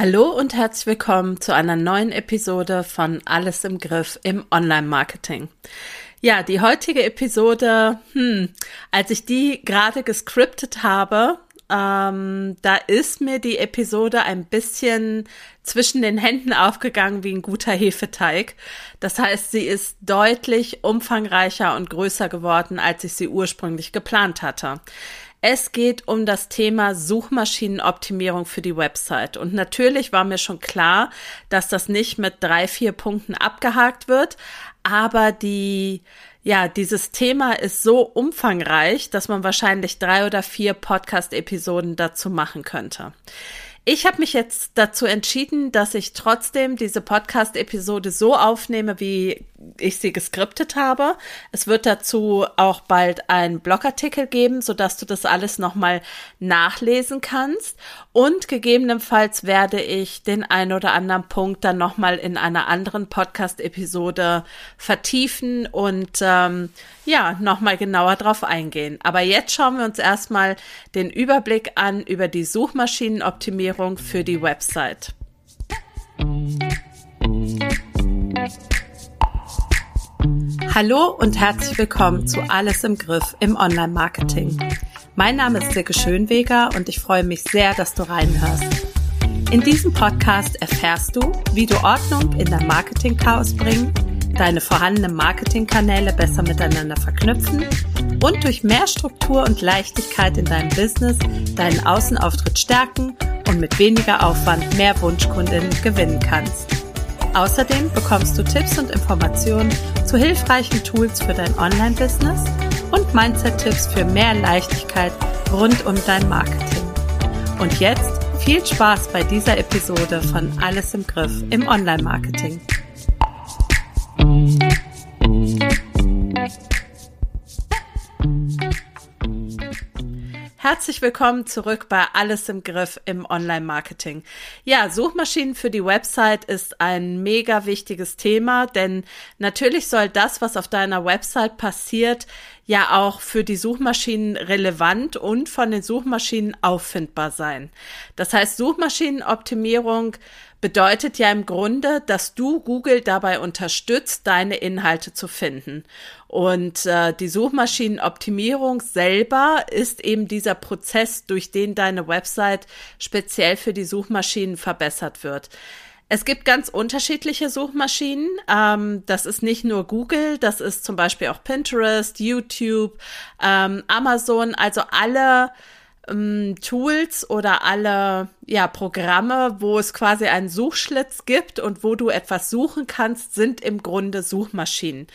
Hallo und herzlich willkommen zu einer neuen Episode von Alles im Griff im Online-Marketing. Ja, die heutige Episode, hm, als ich die gerade gescriptet habe, ähm, da ist mir die Episode ein bisschen zwischen den Händen aufgegangen wie ein guter Hefeteig. Das heißt, sie ist deutlich umfangreicher und größer geworden, als ich sie ursprünglich geplant hatte. Es geht um das Thema Suchmaschinenoptimierung für die Website. Und natürlich war mir schon klar, dass das nicht mit drei, vier Punkten abgehakt wird. Aber die, ja, dieses Thema ist so umfangreich, dass man wahrscheinlich drei oder vier Podcast-Episoden dazu machen könnte. Ich habe mich jetzt dazu entschieden, dass ich trotzdem diese Podcast-Episode so aufnehme, wie ich sie geskriptet habe. Es wird dazu auch bald ein Blogartikel geben, sodass du das alles nochmal nachlesen kannst. Und gegebenenfalls werde ich den ein oder anderen Punkt dann nochmal in einer anderen Podcast-Episode vertiefen und ähm, ja, nochmal genauer drauf eingehen. Aber jetzt schauen wir uns erstmal den Überblick an über die Suchmaschinenoptimierung für die Website. Hallo und herzlich willkommen zu Alles im Griff im Online-Marketing. Mein Name ist Silke Schönweger und ich freue mich sehr, dass du reinhörst. In diesem Podcast erfährst du, wie du Ordnung in dein Marketing-Chaos bringen, deine vorhandenen Marketingkanäle besser miteinander verknüpfen und durch mehr Struktur und Leichtigkeit in deinem Business deinen Außenauftritt stärken und mit weniger Aufwand mehr Wunschkundinnen gewinnen kannst. Außerdem bekommst du Tipps und Informationen zu hilfreichen Tools für dein Online-Business und Mindset-Tipps für mehr Leichtigkeit rund um dein Marketing. Und jetzt viel Spaß bei dieser Episode von Alles im Griff im Online-Marketing. Herzlich willkommen zurück bei Alles im Griff im Online-Marketing. Ja, Suchmaschinen für die Website ist ein mega wichtiges Thema, denn natürlich soll das, was auf deiner Website passiert, ja auch für die Suchmaschinen relevant und von den Suchmaschinen auffindbar sein. Das heißt, Suchmaschinenoptimierung bedeutet ja im Grunde, dass du Google dabei unterstützt, deine Inhalte zu finden. Und äh, die Suchmaschinenoptimierung selber ist eben dieser Prozess, durch den deine Website speziell für die Suchmaschinen verbessert wird. Es gibt ganz unterschiedliche Suchmaschinen. Ähm, das ist nicht nur Google, das ist zum Beispiel auch Pinterest, YouTube, ähm, Amazon, also alle ähm, Tools oder alle ja, Programme, wo es quasi einen Suchschlitz gibt und wo du etwas suchen kannst, sind im Grunde Suchmaschinen.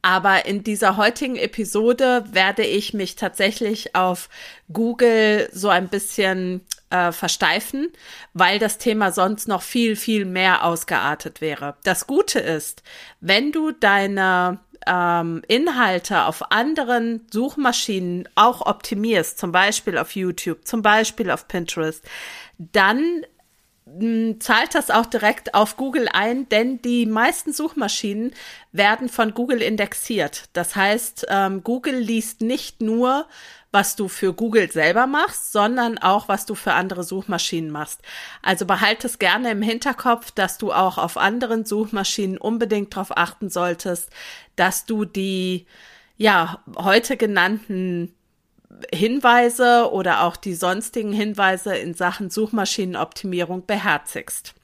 Aber in dieser heutigen Episode werde ich mich tatsächlich auf Google so ein bisschen äh, versteifen, weil das Thema sonst noch viel, viel mehr ausgeartet wäre. Das Gute ist, wenn du deine ähm, Inhalte auf anderen Suchmaschinen auch optimierst, zum Beispiel auf YouTube, zum Beispiel auf Pinterest, dann hm, zahlt das auch direkt auf Google ein, denn die meisten Suchmaschinen werden von Google indexiert. Das heißt, ähm, Google liest nicht nur was du für Google selber machst, sondern auch, was du für andere Suchmaschinen machst. Also behalte es gerne im Hinterkopf, dass du auch auf anderen Suchmaschinen unbedingt darauf achten solltest, dass du die, ja, heute genannten Hinweise oder auch die sonstigen Hinweise in Sachen Suchmaschinenoptimierung beherzigst.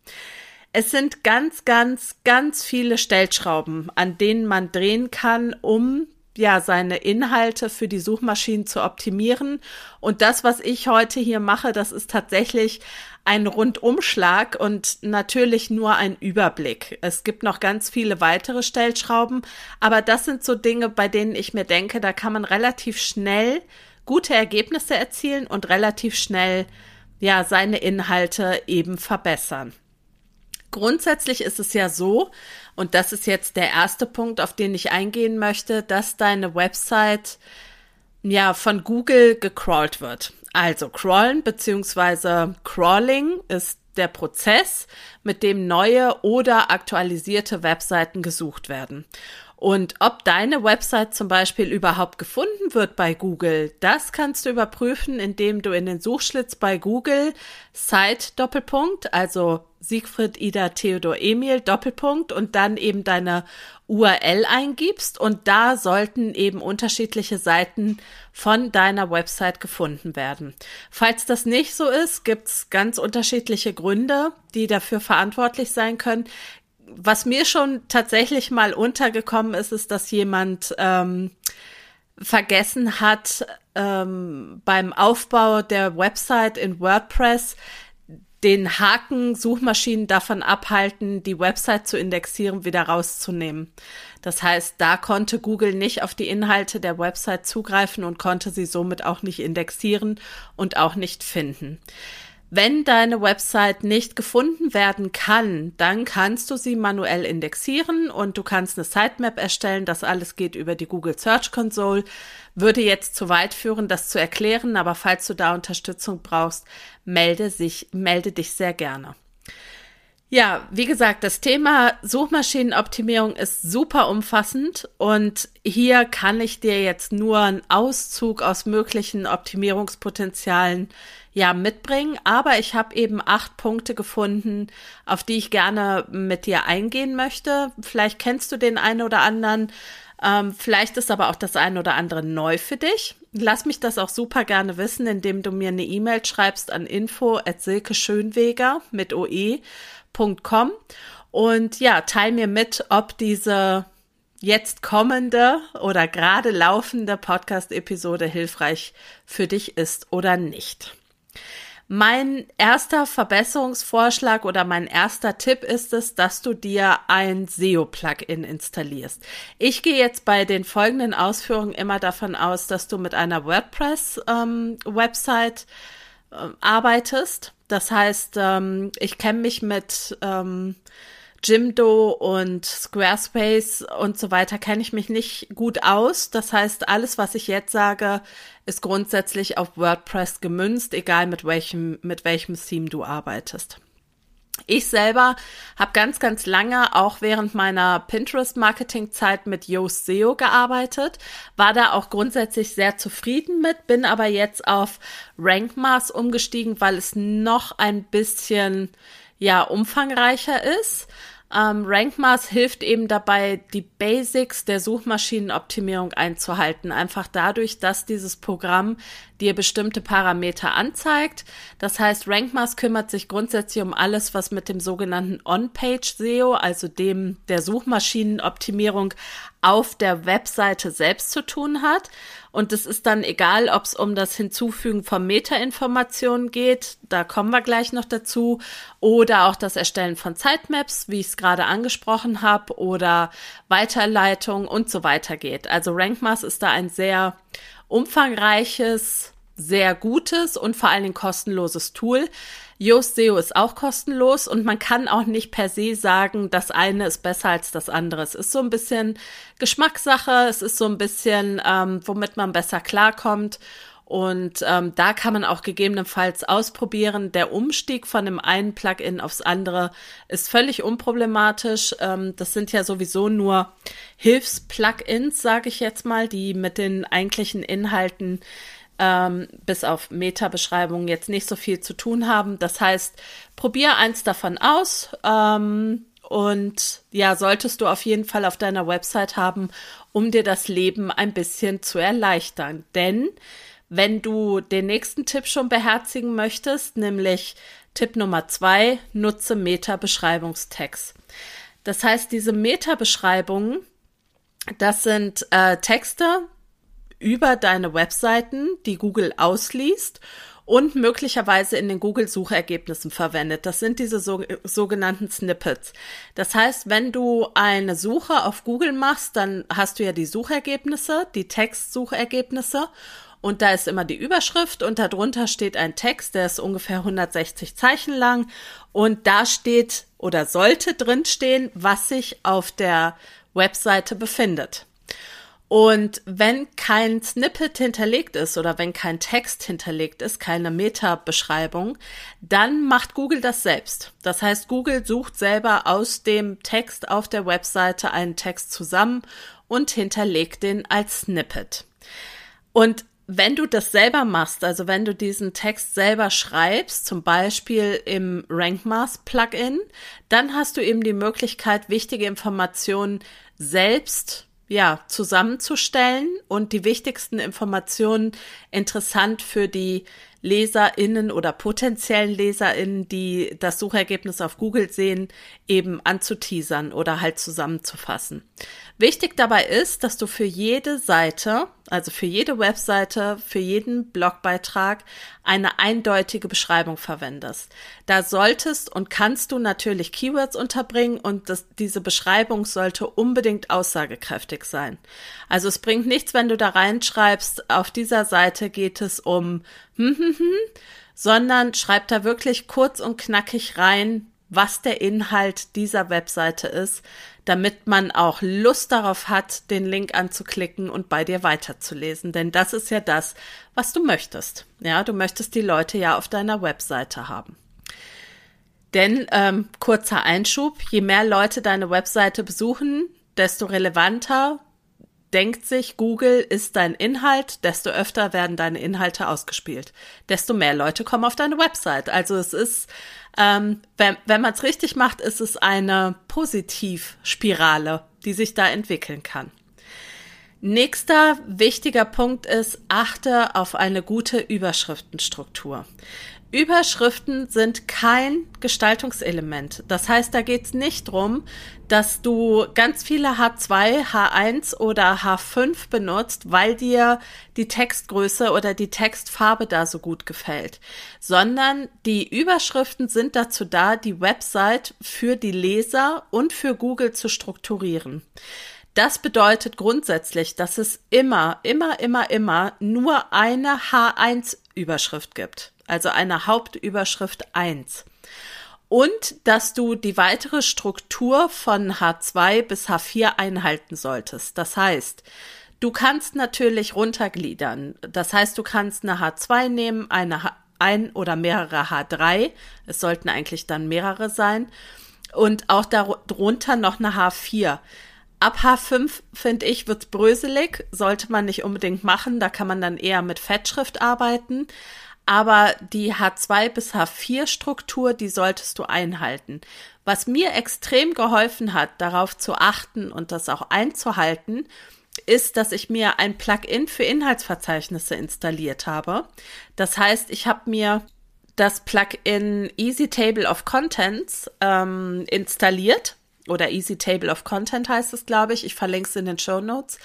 Es sind ganz, ganz, ganz viele Stellschrauben, an denen man drehen kann, um ja, seine Inhalte für die Suchmaschinen zu optimieren. Und das, was ich heute hier mache, das ist tatsächlich ein Rundumschlag und natürlich nur ein Überblick. Es gibt noch ganz viele weitere Stellschrauben, aber das sind so Dinge, bei denen ich mir denke, da kann man relativ schnell gute Ergebnisse erzielen und relativ schnell ja seine Inhalte eben verbessern. Grundsätzlich ist es ja so, und das ist jetzt der erste Punkt, auf den ich eingehen möchte, dass deine Website ja von Google gecrawlt wird. Also crawlen beziehungsweise crawling ist der Prozess, mit dem neue oder aktualisierte Webseiten gesucht werden. Und ob deine Website zum Beispiel überhaupt gefunden wird bei Google, das kannst du überprüfen, indem du in den Suchschlitz bei Google Site Doppelpunkt, also Siegfried Ida Theodor Emil Doppelpunkt und dann eben deine URL eingibst und da sollten eben unterschiedliche Seiten von deiner Website gefunden werden. Falls das nicht so ist, gibt's ganz unterschiedliche Gründe, die dafür verantwortlich sein können. Was mir schon tatsächlich mal untergekommen ist, ist, dass jemand ähm, vergessen hat, ähm, beim Aufbau der Website in WordPress den Haken Suchmaschinen davon abhalten, die Website zu indexieren, wieder rauszunehmen. Das heißt, da konnte Google nicht auf die Inhalte der Website zugreifen und konnte sie somit auch nicht indexieren und auch nicht finden. Wenn deine Website nicht gefunden werden kann, dann kannst du sie manuell indexieren und du kannst eine Sitemap erstellen. Das alles geht über die Google Search Console. Würde jetzt zu weit führen, das zu erklären, aber falls du da Unterstützung brauchst, melde sich, melde dich sehr gerne. Ja, wie gesagt, das Thema Suchmaschinenoptimierung ist super umfassend und hier kann ich dir jetzt nur einen Auszug aus möglichen Optimierungspotenzialen ja mitbringen, aber ich habe eben acht Punkte gefunden, auf die ich gerne mit dir eingehen möchte. Vielleicht kennst du den einen oder anderen, ähm, vielleicht ist aber auch das eine oder andere neu für dich. Lass mich das auch super gerne wissen, indem du mir eine E-Mail schreibst an info at silkeschönweger mit oe www.ecom und ja, teil mir mit, ob diese jetzt kommende oder gerade laufende Podcast-Episode hilfreich für dich ist oder nicht. Mein erster Verbesserungsvorschlag oder mein erster Tipp ist es, dass du dir ein SEO-Plugin installierst. Ich gehe jetzt bei den folgenden Ausführungen immer davon aus, dass du mit einer WordPress-Website ähm, äh, arbeitest. Das heißt, ähm, ich kenne mich mit ähm, Jimdo und Squarespace und so weiter kenne ich mich nicht gut aus. Das heißt, alles, was ich jetzt sage, ist grundsätzlich auf WordPress gemünzt, egal mit welchem, mit welchem Theme du arbeitest. Ich selber habe ganz, ganz lange auch während meiner Pinterest-Marketing-Zeit mit Yoast SEO gearbeitet, war da auch grundsätzlich sehr zufrieden mit, bin aber jetzt auf Rankmaß umgestiegen, weil es noch ein bisschen ja umfangreicher ist. Ähm, Rankmaß hilft eben dabei, die Basics der Suchmaschinenoptimierung einzuhalten. Einfach dadurch, dass dieses Programm dir bestimmte Parameter anzeigt. Das heißt, Rankmaß kümmert sich grundsätzlich um alles, was mit dem sogenannten On-Page-SEO, also dem der Suchmaschinenoptimierung auf der Webseite selbst zu tun hat. Und es ist dann egal, ob es um das Hinzufügen von Metainformationen geht, da kommen wir gleich noch dazu, oder auch das Erstellen von Sitemaps, wie ich es gerade angesprochen habe, oder Weiterleitung und so weiter geht. Also Rankmaß ist da ein sehr umfangreiches, sehr gutes und vor allen Dingen kostenloses Tool. Yoast SEO ist auch kostenlos und man kann auch nicht per se sagen, das eine ist besser als das andere. Es ist so ein bisschen Geschmackssache, es ist so ein bisschen, ähm, womit man besser klarkommt. Und ähm, da kann man auch gegebenenfalls ausprobieren. Der Umstieg von dem einen Plugin aufs andere ist völlig unproblematisch. Ähm, das sind ja sowieso nur Hilfs-Plugins, sage ich jetzt mal, die mit den eigentlichen Inhalten ähm, bis auf Meta-Beschreibungen jetzt nicht so viel zu tun haben. Das heißt, probier eins davon aus. Ähm, und ja, solltest du auf jeden Fall auf deiner Website haben, um dir das Leben ein bisschen zu erleichtern. Denn wenn du den nächsten Tipp schon beherzigen möchtest, nämlich Tipp Nummer zwei, nutze Meta-Beschreibungstext. Das heißt, diese Meta-Beschreibungen, das sind äh, Texte, über deine Webseiten, die Google ausliest und möglicherweise in den Google-Suchergebnissen verwendet. Das sind diese so, sogenannten Snippets. Das heißt, wenn du eine Suche auf Google machst, dann hast du ja die Suchergebnisse, die Textsuchergebnisse und da ist immer die Überschrift und darunter steht ein Text, der ist ungefähr 160 Zeichen lang und da steht oder sollte drin stehen, was sich auf der Webseite befindet. Und wenn kein Snippet hinterlegt ist oder wenn kein Text hinterlegt ist, keine Meta-Beschreibung, dann macht Google das selbst. Das heißt, Google sucht selber aus dem Text auf der Webseite einen Text zusammen und hinterlegt den als Snippet. Und wenn du das selber machst, also wenn du diesen Text selber schreibst, zum Beispiel im RankMath Plugin, dann hast du eben die Möglichkeit, wichtige Informationen selbst ja, zusammenzustellen und die wichtigsten Informationen interessant für die LeserInnen oder potenziellen LeserInnen, die das Suchergebnis auf Google sehen, eben anzuteasern oder halt zusammenzufassen. Wichtig dabei ist, dass du für jede Seite, also für jede Webseite, für jeden Blogbeitrag eine eindeutige Beschreibung verwendest. Da solltest und kannst du natürlich Keywords unterbringen und das, diese Beschreibung sollte unbedingt aussagekräftig sein. Also es bringt nichts, wenn du da reinschreibst, auf dieser Seite geht es um hm, hm, hm, sondern schreib da wirklich kurz und knackig rein, was der Inhalt dieser Webseite ist, damit man auch Lust darauf hat, den Link anzuklicken und bei dir weiterzulesen. Denn das ist ja das, was du möchtest. Ja, du möchtest die Leute ja auf deiner Webseite haben. Denn ähm, kurzer Einschub, je mehr Leute deine Webseite besuchen, desto relevanter denkt sich, Google ist dein Inhalt, desto öfter werden deine Inhalte ausgespielt. Desto mehr Leute kommen auf deine Website. Also es ist ähm, wenn wenn man es richtig macht, ist es eine Positivspirale, die sich da entwickeln kann. Nächster wichtiger Punkt ist, achte auf eine gute Überschriftenstruktur. Überschriften sind kein Gestaltungselement. Das heißt, da geht es nicht drum, dass du ganz viele H2, H1 oder H5 benutzt, weil dir die Textgröße oder die Textfarbe da so gut gefällt, sondern die Überschriften sind dazu da, die Website für die Leser und für Google zu strukturieren. Das bedeutet grundsätzlich, dass es immer, immer, immer, immer nur eine H1-Überschrift gibt also eine Hauptüberschrift 1. Und dass du die weitere Struktur von H2 bis H4 einhalten solltest. Das heißt, du kannst natürlich runtergliedern. Das heißt, du kannst eine H2 nehmen, eine H ein oder mehrere H3. Es sollten eigentlich dann mehrere sein. Und auch darunter noch eine H4. Ab H5, finde ich, wird's bröselig. Sollte man nicht unbedingt machen. Da kann man dann eher mit Fettschrift arbeiten aber die H2 bis H4 Struktur, die solltest du einhalten. Was mir extrem geholfen hat, darauf zu achten und das auch einzuhalten, ist, dass ich mir ein Plugin für Inhaltsverzeichnisse installiert habe. Das heißt, ich habe mir das Plugin Easy Table of Contents ähm, installiert oder Easy Table of Content heißt es, glaube ich. Ich verlinke es in den Show Notes.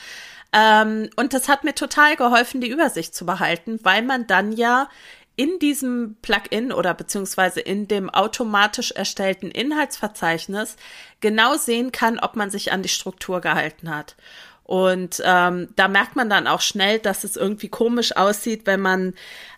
Ähm, und das hat mir total geholfen, die Übersicht zu behalten, weil man dann ja in diesem Plugin oder beziehungsweise in dem automatisch erstellten Inhaltsverzeichnis genau sehen kann, ob man sich an die Struktur gehalten hat. Und ähm, da merkt man dann auch schnell, dass es irgendwie komisch aussieht, wenn man,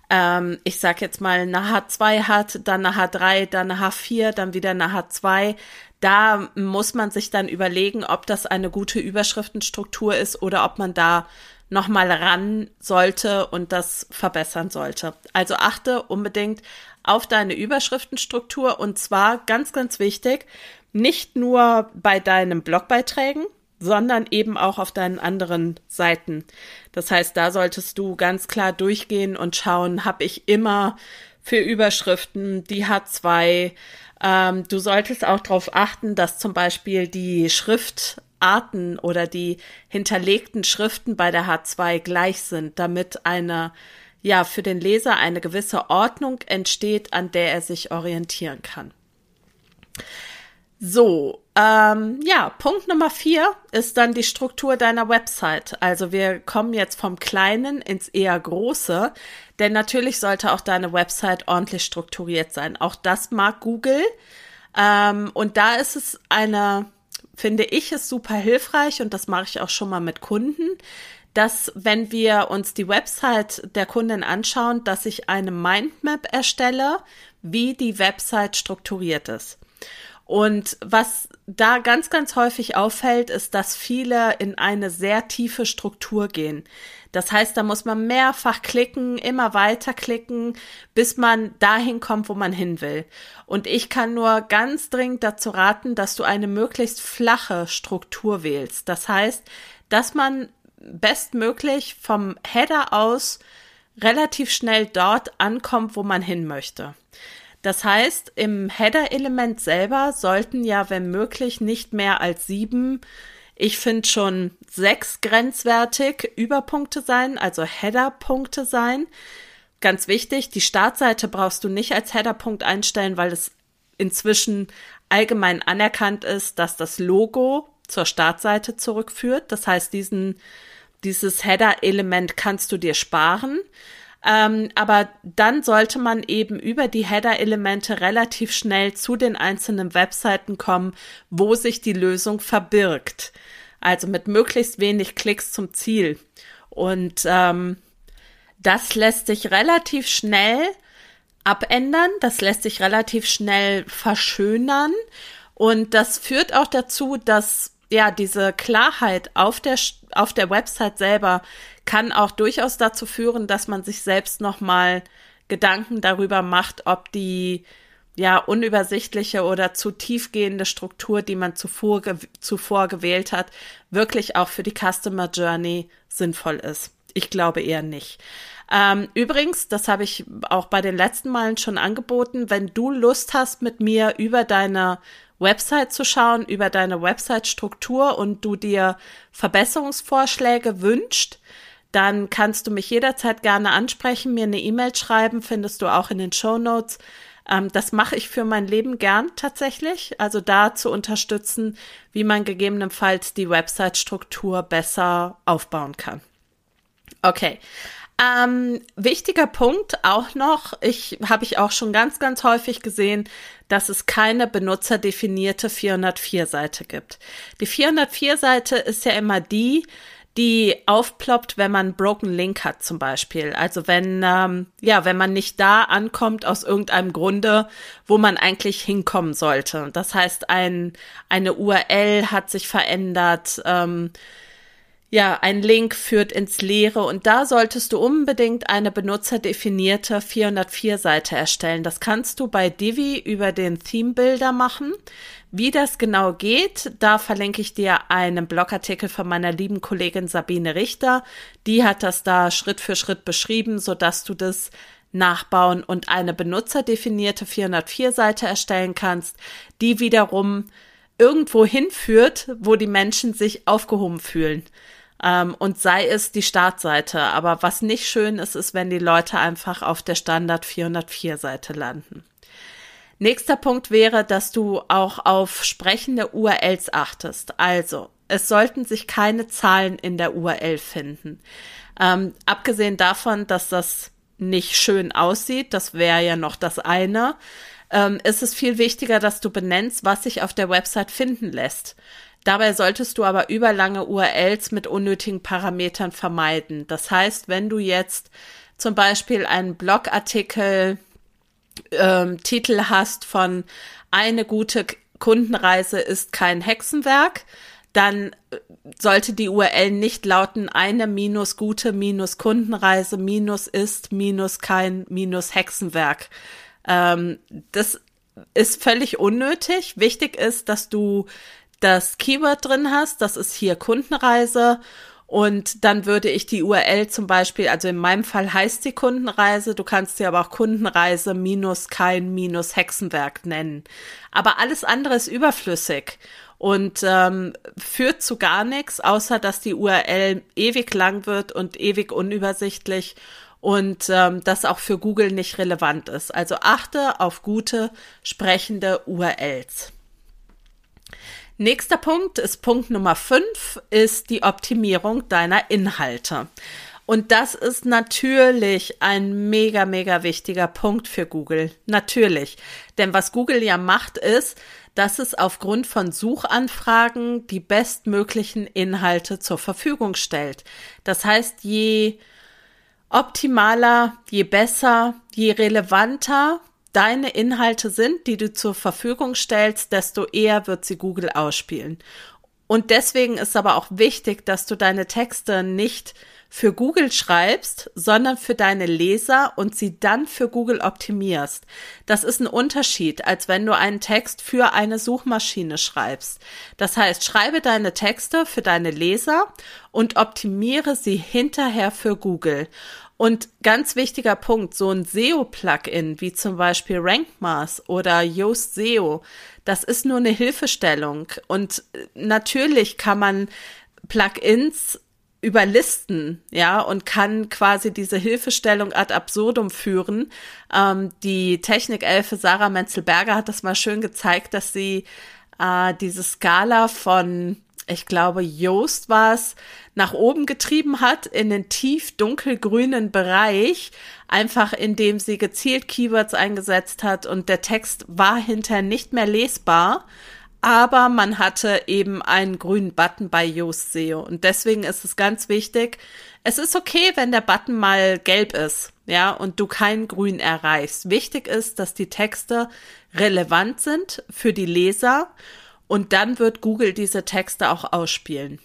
ähm, ich sag jetzt mal, eine H2 hat, dann eine H3, dann eine H4, dann wieder eine H2 da muss man sich dann überlegen, ob das eine gute Überschriftenstruktur ist oder ob man da nochmal ran sollte und das verbessern sollte. Also achte unbedingt auf deine Überschriftenstruktur und zwar ganz, ganz wichtig, nicht nur bei deinen Blogbeiträgen, sondern eben auch auf deinen anderen Seiten. Das heißt, da solltest du ganz klar durchgehen und schauen, habe ich immer für Überschriften die H2, ähm, du solltest auch darauf achten, dass zum Beispiel die Schriftarten oder die hinterlegten Schriften bei der H2 gleich sind, damit eine ja für den Leser eine gewisse Ordnung entsteht, an der er sich orientieren kann. So, ähm, ja, Punkt Nummer vier ist dann die Struktur deiner Website. Also wir kommen jetzt vom Kleinen ins eher Große, denn natürlich sollte auch deine Website ordentlich strukturiert sein. Auch das mag Google. Ähm, und da ist es eine, finde ich es super hilfreich und das mache ich auch schon mal mit Kunden, dass wenn wir uns die Website der Kundin anschauen, dass ich eine Mindmap erstelle, wie die Website strukturiert ist. Und was da ganz, ganz häufig auffällt, ist, dass viele in eine sehr tiefe Struktur gehen. Das heißt, da muss man mehrfach klicken, immer weiter klicken, bis man dahin kommt, wo man hin will. Und ich kann nur ganz dringend dazu raten, dass du eine möglichst flache Struktur wählst. Das heißt, dass man bestmöglich vom Header aus relativ schnell dort ankommt, wo man hin möchte. Das heißt, im Header-Element selber sollten ja, wenn möglich, nicht mehr als sieben ich finde schon sechs grenzwertig Überpunkte sein, also Header-Punkte sein. Ganz wichtig, die Startseite brauchst du nicht als Header-Punkt einstellen, weil es inzwischen allgemein anerkannt ist, dass das Logo zur Startseite zurückführt. Das heißt, diesen, dieses Header-Element kannst du dir sparen. Ähm, aber dann sollte man eben über die Header-Elemente relativ schnell zu den einzelnen Webseiten kommen, wo sich die Lösung verbirgt. Also mit möglichst wenig Klicks zum Ziel. Und ähm, das lässt sich relativ schnell abändern, das lässt sich relativ schnell verschönern. Und das führt auch dazu, dass ja diese Klarheit auf der auf der Website selber kann auch durchaus dazu führen, dass man sich selbst nochmal Gedanken darüber macht, ob die ja unübersichtliche oder zu tiefgehende Struktur, die man zuvor, ge zuvor gewählt hat, wirklich auch für die Customer Journey sinnvoll ist. Ich glaube eher nicht. Ähm, übrigens, das habe ich auch bei den letzten Malen schon angeboten, wenn du Lust hast, mit mir über deine Website zu schauen, über deine Website-Struktur und du dir Verbesserungsvorschläge wünscht, dann kannst du mich jederzeit gerne ansprechen, mir eine E-Mail schreiben, findest du auch in den Show Notes. Ähm, das mache ich für mein Leben gern tatsächlich. Also da zu unterstützen, wie man gegebenenfalls die Website-Struktur besser aufbauen kann. Okay. Ähm, wichtiger Punkt auch noch, ich habe ich auch schon ganz, ganz häufig gesehen, dass es keine benutzerdefinierte 404-Seite gibt. Die 404-Seite ist ja immer die, die aufploppt, wenn man Broken Link hat zum Beispiel. Also wenn ähm, ja, wenn man nicht da ankommt aus irgendeinem Grunde, wo man eigentlich hinkommen sollte. Das heißt, ein eine URL hat sich verändert. Ähm, ja, ein Link führt ins Leere und da solltest du unbedingt eine benutzerdefinierte 404-Seite erstellen. Das kannst du bei Divi über den Theme Builder machen. Wie das genau geht, da verlinke ich dir einen Blogartikel von meiner lieben Kollegin Sabine Richter. Die hat das da Schritt für Schritt beschrieben, so dass du das nachbauen und eine benutzerdefinierte 404 Seite erstellen kannst, die wiederum irgendwo hinführt, wo die Menschen sich aufgehoben fühlen. Ähm, und sei es die Startseite. Aber was nicht schön ist, ist, wenn die Leute einfach auf der Standard 404 Seite landen. Nächster Punkt wäre, dass du auch auf sprechende URLs achtest. Also, es sollten sich keine Zahlen in der URL finden. Ähm, abgesehen davon, dass das nicht schön aussieht, das wäre ja noch das eine, ähm, ist es viel wichtiger, dass du benennst, was sich auf der Website finden lässt. Dabei solltest du aber überlange URLs mit unnötigen Parametern vermeiden. Das heißt, wenn du jetzt zum Beispiel einen Blogartikel ähm, Titel hast von eine gute Kundenreise ist kein Hexenwerk, dann äh, sollte die URL nicht lauten eine minus gute minus Kundenreise minus ist minus kein minus Hexenwerk. Ähm, das ist völlig unnötig. Wichtig ist, dass du das Keyword drin hast. Das ist hier Kundenreise und dann würde ich die URL zum Beispiel, also in meinem Fall heißt sie Kundenreise, du kannst sie aber auch Kundenreise minus kein minus Hexenwerk nennen. Aber alles andere ist überflüssig und ähm, führt zu gar nichts, außer dass die URL ewig lang wird und ewig unübersichtlich und ähm, das auch für Google nicht relevant ist. Also achte auf gute sprechende URLs. Nächster Punkt ist Punkt Nummer fünf, ist die Optimierung deiner Inhalte. Und das ist natürlich ein mega, mega wichtiger Punkt für Google. Natürlich. Denn was Google ja macht, ist, dass es aufgrund von Suchanfragen die bestmöglichen Inhalte zur Verfügung stellt. Das heißt, je optimaler, je besser, je relevanter deine Inhalte sind, die du zur Verfügung stellst, desto eher wird sie Google ausspielen. Und deswegen ist aber auch wichtig, dass du deine Texte nicht für Google schreibst, sondern für deine Leser und sie dann für Google optimierst. Das ist ein Unterschied, als wenn du einen Text für eine Suchmaschine schreibst. Das heißt, schreibe deine Texte für deine Leser und optimiere sie hinterher für Google. Und ganz wichtiger Punkt, so ein SEO-Plugin wie zum Beispiel RankMath oder Yoast SEO, das ist nur eine Hilfestellung. Und natürlich kann man Plugins überlisten, ja, und kann quasi diese Hilfestellung ad absurdum führen. Ähm, die Technikelfe Sarah Menzelberger hat das mal schön gezeigt, dass sie äh, diese Skala von, ich glaube, Joost war es, nach oben getrieben hat in den tief dunkelgrünen Bereich, einfach indem sie gezielt Keywords eingesetzt hat und der Text war hinterher nicht mehr lesbar aber man hatte eben einen grünen Button bei Yoast SEO. Und deswegen ist es ganz wichtig, es ist okay, wenn der Button mal gelb ist, ja, und du kein Grün erreichst. Wichtig ist, dass die Texte relevant sind für die Leser und dann wird Google diese Texte auch ausspielen.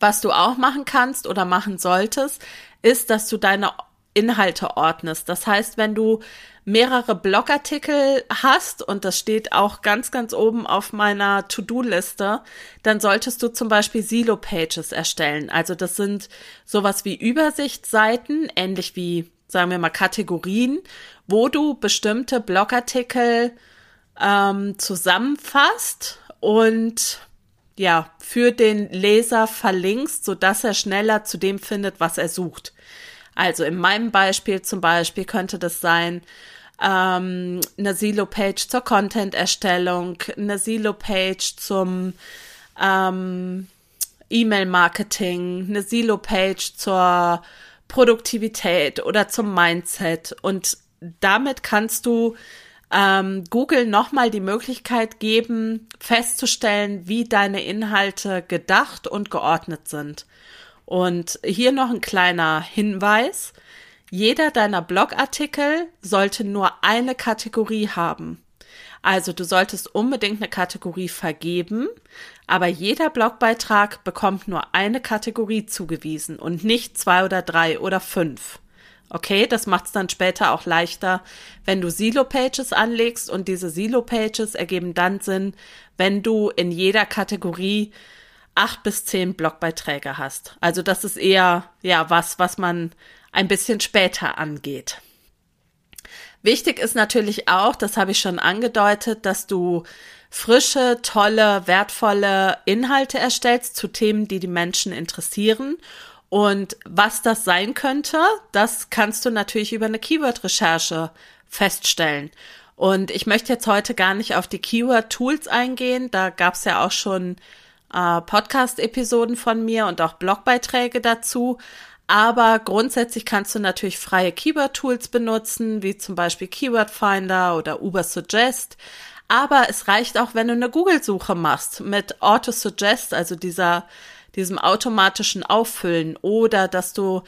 Was du auch machen kannst oder machen solltest, ist, dass du deine Inhalte ordnest. Das heißt, wenn du mehrere Blogartikel hast, und das steht auch ganz, ganz oben auf meiner To-Do-Liste, dann solltest du zum Beispiel Silo-Pages erstellen. Also das sind sowas wie Übersichtsseiten, ähnlich wie, sagen wir mal, Kategorien, wo du bestimmte Blogartikel ähm, zusammenfasst und ja, für den Leser verlinkst, so dass er schneller zu dem findet, was er sucht. Also in meinem Beispiel zum Beispiel könnte das sein, ähm, eine Silo-Page zur Content-Erstellung, eine Silo-Page zum ähm, E-Mail-Marketing, eine Silo-Page zur Produktivität oder zum Mindset. Und damit kannst du ähm, Google nochmal die Möglichkeit geben, festzustellen, wie deine Inhalte gedacht und geordnet sind. Und hier noch ein kleiner Hinweis. Jeder deiner Blogartikel sollte nur eine Kategorie haben. Also du solltest unbedingt eine Kategorie vergeben, aber jeder Blogbeitrag bekommt nur eine Kategorie zugewiesen und nicht zwei oder drei oder fünf. Okay, das macht es dann später auch leichter, wenn du Silo-Pages anlegst und diese Silo-Pages ergeben dann Sinn, wenn du in jeder Kategorie acht bis zehn Blogbeiträge hast. Also das ist eher, ja, was, was man ein bisschen später angeht. Wichtig ist natürlich auch, das habe ich schon angedeutet, dass du frische, tolle, wertvolle Inhalte erstellst zu Themen, die die Menschen interessieren. Und was das sein könnte, das kannst du natürlich über eine Keyword-Recherche feststellen. Und ich möchte jetzt heute gar nicht auf die Keyword-Tools eingehen. Da gab es ja auch schon äh, Podcast-Episoden von mir und auch Blogbeiträge dazu. Aber grundsätzlich kannst du natürlich freie Keyword-Tools benutzen, wie zum Beispiel Keyword Finder oder Ubersuggest. Aber es reicht auch, wenn du eine Google-Suche machst mit Auto-Suggest, also dieser, diesem automatischen Auffüllen oder dass du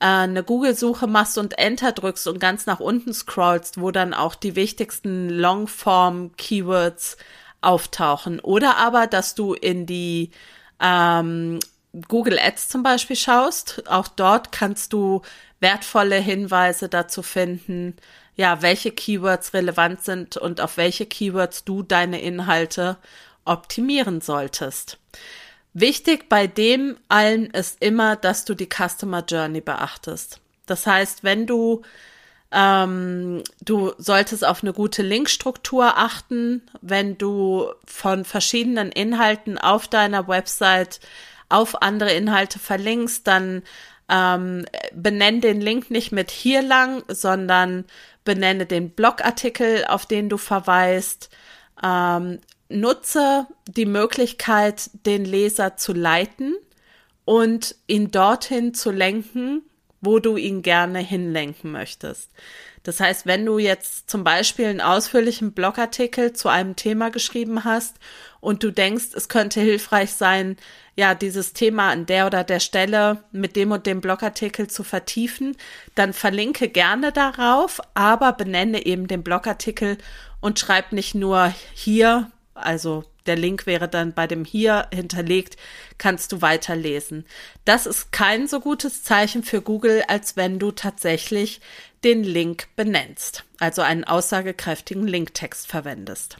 äh, eine Google-Suche machst und Enter drückst und ganz nach unten scrollst, wo dann auch die wichtigsten Longform-Keywords auftauchen. Oder aber, dass du in die ähm, Google Ads zum Beispiel schaust. Auch dort kannst du wertvolle Hinweise dazu finden, ja, welche Keywords relevant sind und auf welche Keywords du deine Inhalte optimieren solltest. Wichtig bei dem allen ist immer, dass du die Customer Journey beachtest. Das heißt, wenn du ähm, du solltest auf eine gute Linkstruktur achten, wenn du von verschiedenen Inhalten auf deiner Website auf andere Inhalte verlinkst, dann ähm, benenne den Link nicht mit hier lang, sondern benenne den Blogartikel, auf den du verweist. Ähm, nutze die Möglichkeit, den Leser zu leiten und ihn dorthin zu lenken, wo du ihn gerne hinlenken möchtest. Das heißt, wenn du jetzt zum Beispiel einen ausführlichen Blogartikel zu einem Thema geschrieben hast und du denkst, es könnte hilfreich sein, ja, dieses Thema an der oder der Stelle mit dem und dem Blogartikel zu vertiefen, dann verlinke gerne darauf, aber benenne eben den Blogartikel und schreib nicht nur hier, also der Link wäre dann bei dem hier hinterlegt, kannst du weiterlesen. Das ist kein so gutes Zeichen für Google, als wenn du tatsächlich den Link benennst, also einen aussagekräftigen Linktext verwendest.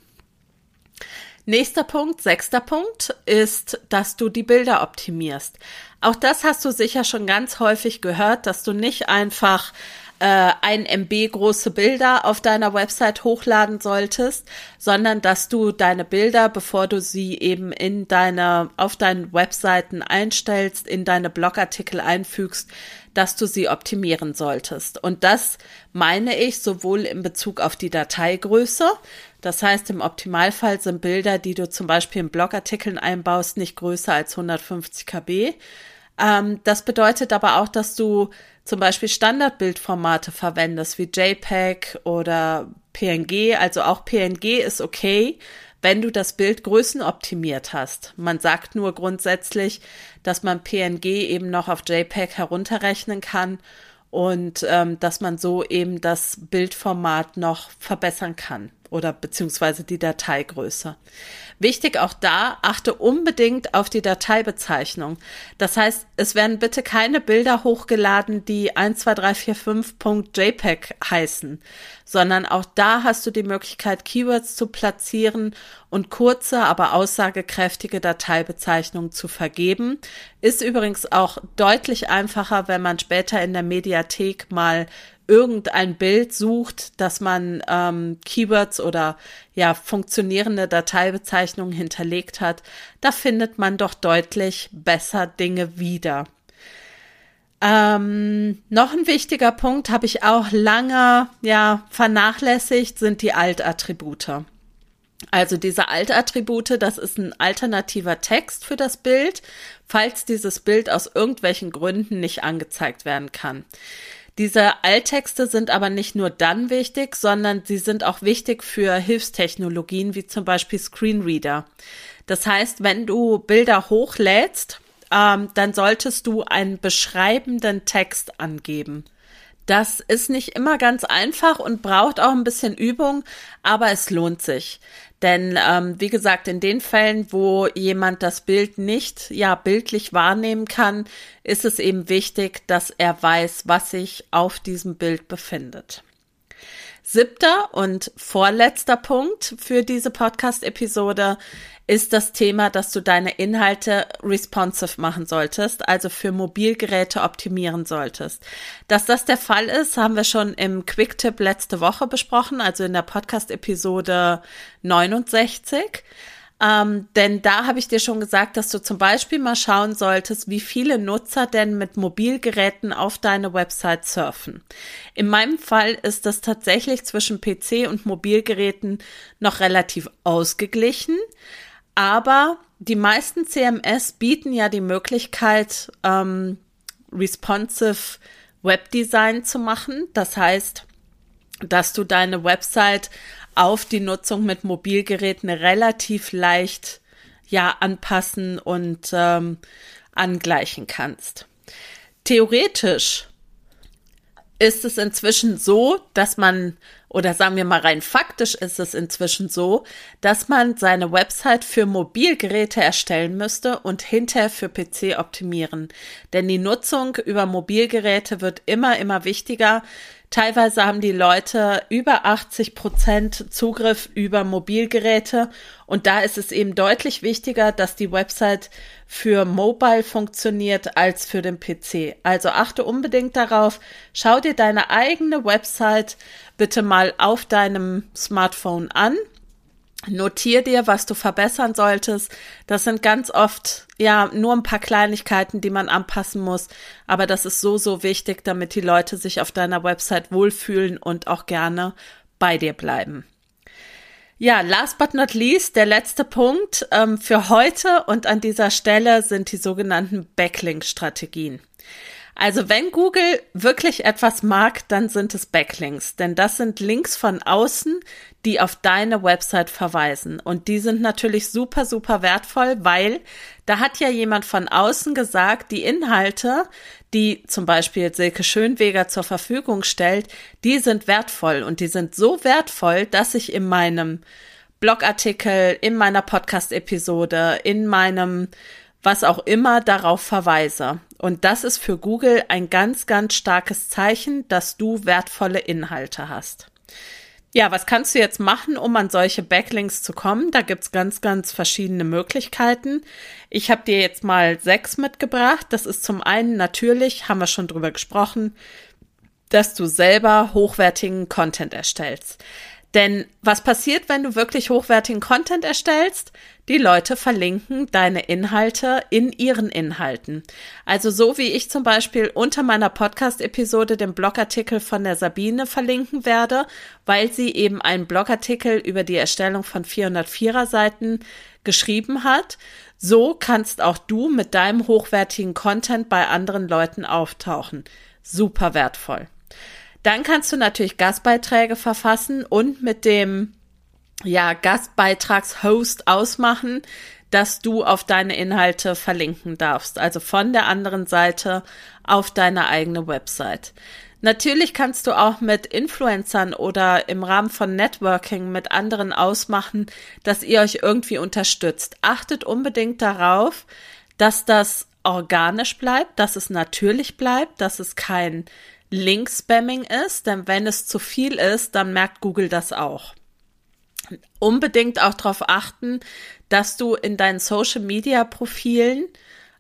Nächster Punkt, sechster Punkt, ist, dass du die Bilder optimierst. Auch das hast du sicher schon ganz häufig gehört, dass du nicht einfach äh, ein MB große Bilder auf deiner Website hochladen solltest, sondern dass du deine Bilder, bevor du sie eben in deine, auf deinen Webseiten einstellst, in deine Blogartikel einfügst, dass du sie optimieren solltest. Und das meine ich sowohl in Bezug auf die Dateigröße. Das heißt, im Optimalfall sind Bilder, die du zum Beispiel in Blogartikeln einbaust, nicht größer als 150 KB. Ähm, das bedeutet aber auch, dass du zum Beispiel Standardbildformate verwendest, wie JPEG oder PNG. Also auch PNG ist okay, wenn du das Bild größenoptimiert hast. Man sagt nur grundsätzlich, dass man PNG eben noch auf JPEG herunterrechnen kann und ähm, dass man so eben das Bildformat noch verbessern kann oder beziehungsweise die Dateigröße. Wichtig auch da, achte unbedingt auf die Dateibezeichnung. Das heißt, es werden bitte keine Bilder hochgeladen, die 12345.jpg heißen, sondern auch da hast du die Möglichkeit, Keywords zu platzieren und kurze, aber aussagekräftige Dateibezeichnungen zu vergeben. Ist übrigens auch deutlich einfacher, wenn man später in der Mediathek mal irgendein Bild sucht, dass man ähm, Keywords oder ja funktionierende Dateibezeichnungen hinterlegt hat, da findet man doch deutlich besser Dinge wieder. Ähm, noch ein wichtiger Punkt habe ich auch lange ja vernachlässigt, sind die Altattribute. Also diese Altattribute, das ist ein alternativer Text für das Bild, falls dieses Bild aus irgendwelchen Gründen nicht angezeigt werden kann. Diese Alttexte sind aber nicht nur dann wichtig, sondern sie sind auch wichtig für Hilfstechnologien wie zum Beispiel Screenreader. Das heißt, wenn du Bilder hochlädst, ähm, dann solltest du einen beschreibenden Text angeben. Das ist nicht immer ganz einfach und braucht auch ein bisschen Übung, aber es lohnt sich. Denn ähm, wie gesagt, in den Fällen, wo jemand das Bild nicht ja bildlich wahrnehmen kann, ist es eben wichtig, dass er weiß, was sich auf diesem Bild befindet. Siebter und vorletzter Punkt für diese Podcast-Episode ist das Thema, dass du deine Inhalte responsive machen solltest, also für Mobilgeräte optimieren solltest. Dass das der Fall ist, haben wir schon im Quick-Tipp letzte Woche besprochen, also in der Podcast-Episode 69. Ähm, denn da habe ich dir schon gesagt, dass du zum Beispiel mal schauen solltest, wie viele Nutzer denn mit Mobilgeräten auf deine Website surfen. In meinem Fall ist das tatsächlich zwischen PC und Mobilgeräten noch relativ ausgeglichen. Aber die meisten CMS bieten ja die Möglichkeit, ähm, responsive Webdesign zu machen. Das heißt, dass du deine Website auf die Nutzung mit Mobilgeräten relativ leicht ja anpassen und ähm, angleichen kannst. Theoretisch ist es inzwischen so, dass man oder sagen wir mal rein faktisch ist es inzwischen so, dass man seine Website für Mobilgeräte erstellen müsste und hinterher für PC optimieren. Denn die Nutzung über Mobilgeräte wird immer, immer wichtiger. Teilweise haben die Leute über 80 Prozent Zugriff über Mobilgeräte. Und da ist es eben deutlich wichtiger, dass die Website für Mobile funktioniert als für den PC. Also achte unbedingt darauf, schau dir deine eigene Website bitte mal auf deinem Smartphone an Notier dir, was du verbessern solltest. Das sind ganz oft ja nur ein paar Kleinigkeiten, die man anpassen muss. Aber das ist so, so wichtig, damit die Leute sich auf deiner Website wohlfühlen und auch gerne bei dir bleiben. Ja, last but not least, der letzte Punkt ähm, für heute und an dieser Stelle sind die sogenannten Backlink-Strategien. Also wenn Google wirklich etwas mag, dann sind es Backlinks, denn das sind Links von außen, die auf deine Website verweisen. Und die sind natürlich super, super wertvoll, weil da hat ja jemand von außen gesagt, die Inhalte, die zum Beispiel Silke Schönweger zur Verfügung stellt, die sind wertvoll und die sind so wertvoll, dass ich in meinem Blogartikel, in meiner Podcast-Episode, in meinem was auch immer darauf verweise. Und das ist für Google ein ganz, ganz starkes Zeichen, dass du wertvolle Inhalte hast. Ja, was kannst du jetzt machen, um an solche Backlinks zu kommen? Da gibt's ganz, ganz verschiedene Möglichkeiten. Ich habe dir jetzt mal sechs mitgebracht. Das ist zum einen natürlich, haben wir schon drüber gesprochen, dass du selber hochwertigen Content erstellst. Denn was passiert, wenn du wirklich hochwertigen Content erstellst? Die Leute verlinken deine Inhalte in ihren Inhalten. Also so wie ich zum Beispiel unter meiner Podcast-Episode den Blogartikel von der Sabine verlinken werde, weil sie eben einen Blogartikel über die Erstellung von 404er Seiten geschrieben hat. So kannst auch du mit deinem hochwertigen Content bei anderen Leuten auftauchen. Super wertvoll. Dann kannst du natürlich Gastbeiträge verfassen und mit dem ja, Gastbeitragshost ausmachen, dass du auf deine Inhalte verlinken darfst, also von der anderen Seite auf deine eigene Website. Natürlich kannst du auch mit Influencern oder im Rahmen von Networking mit anderen ausmachen, dass ihr euch irgendwie unterstützt. Achtet unbedingt darauf, dass das organisch bleibt, dass es natürlich bleibt, dass es kein Link-Spamming ist, denn wenn es zu viel ist, dann merkt Google das auch. Unbedingt auch darauf achten, dass du in deinen Social-Media-Profilen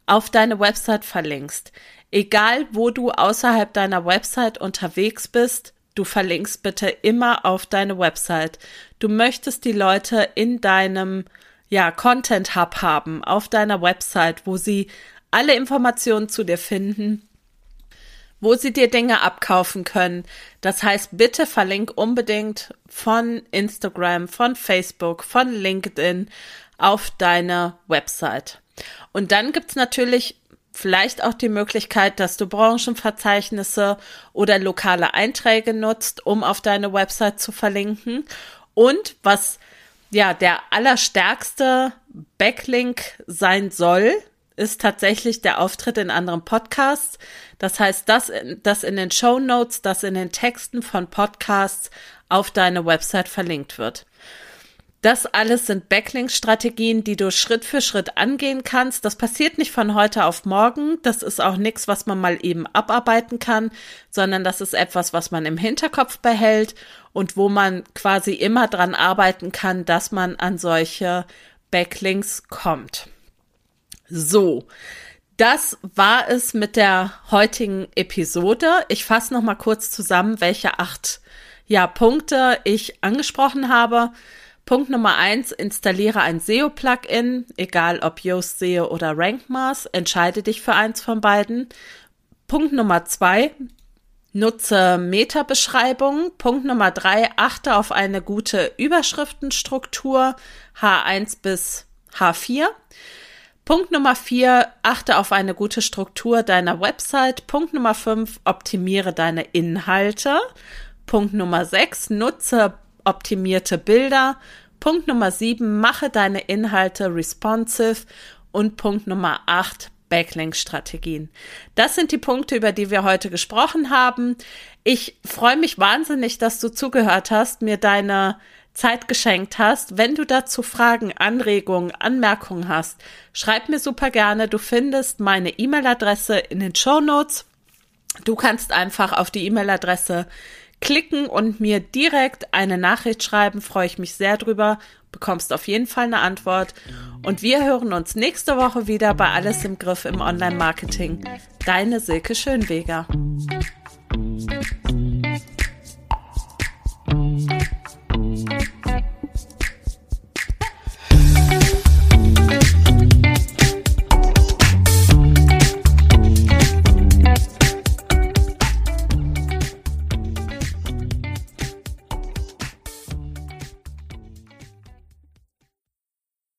auf deine Website verlinkst. Egal, wo du außerhalb deiner Website unterwegs bist, du verlinkst bitte immer auf deine Website. Du möchtest die Leute in deinem ja, Content Hub haben, auf deiner Website, wo sie alle Informationen zu dir finden wo sie dir Dinge abkaufen können. Das heißt, bitte verlink unbedingt von Instagram, von Facebook, von LinkedIn auf deine Website. Und dann gibt's natürlich vielleicht auch die Möglichkeit, dass du Branchenverzeichnisse oder lokale Einträge nutzt, um auf deine Website zu verlinken. Und was ja der allerstärkste Backlink sein soll, ist tatsächlich der Auftritt in anderen Podcasts. Das heißt, das, das in den Show Notes, das in den Texten von Podcasts auf deine Website verlinkt wird. Das alles sind Backlink-Strategien, die du Schritt für Schritt angehen kannst. Das passiert nicht von heute auf morgen. Das ist auch nichts, was man mal eben abarbeiten kann, sondern das ist etwas, was man im Hinterkopf behält und wo man quasi immer dran arbeiten kann, dass man an solche Backlinks kommt. So, das war es mit der heutigen Episode. Ich fasse noch mal kurz zusammen, welche acht ja, Punkte ich angesprochen habe. Punkt Nummer eins, installiere ein SEO-Plugin, egal ob Yoast SEO oder RankMass, entscheide dich für eins von beiden. Punkt Nummer zwei, nutze Meta-Beschreibungen. Punkt Nummer drei, achte auf eine gute Überschriftenstruktur, H1 bis H4. Punkt Nummer vier, achte auf eine gute Struktur deiner Website. Punkt Nummer fünf, optimiere deine Inhalte. Punkt Nummer sechs, nutze optimierte Bilder. Punkt Nummer sieben, mache deine Inhalte responsive. Und Punkt Nummer acht, Backlink-Strategien. Das sind die Punkte, über die wir heute gesprochen haben. Ich freue mich wahnsinnig, dass du zugehört hast, mir deine Zeit geschenkt hast. Wenn du dazu Fragen, Anregungen, Anmerkungen hast, schreib mir super gerne. Du findest meine E-Mail-Adresse in den Show Notes. Du kannst einfach auf die E-Mail-Adresse klicken und mir direkt eine Nachricht schreiben. Freue ich mich sehr drüber. Bekommst auf jeden Fall eine Antwort. Und wir hören uns nächste Woche wieder bei Alles im Griff im Online-Marketing. Deine Silke Schönweger.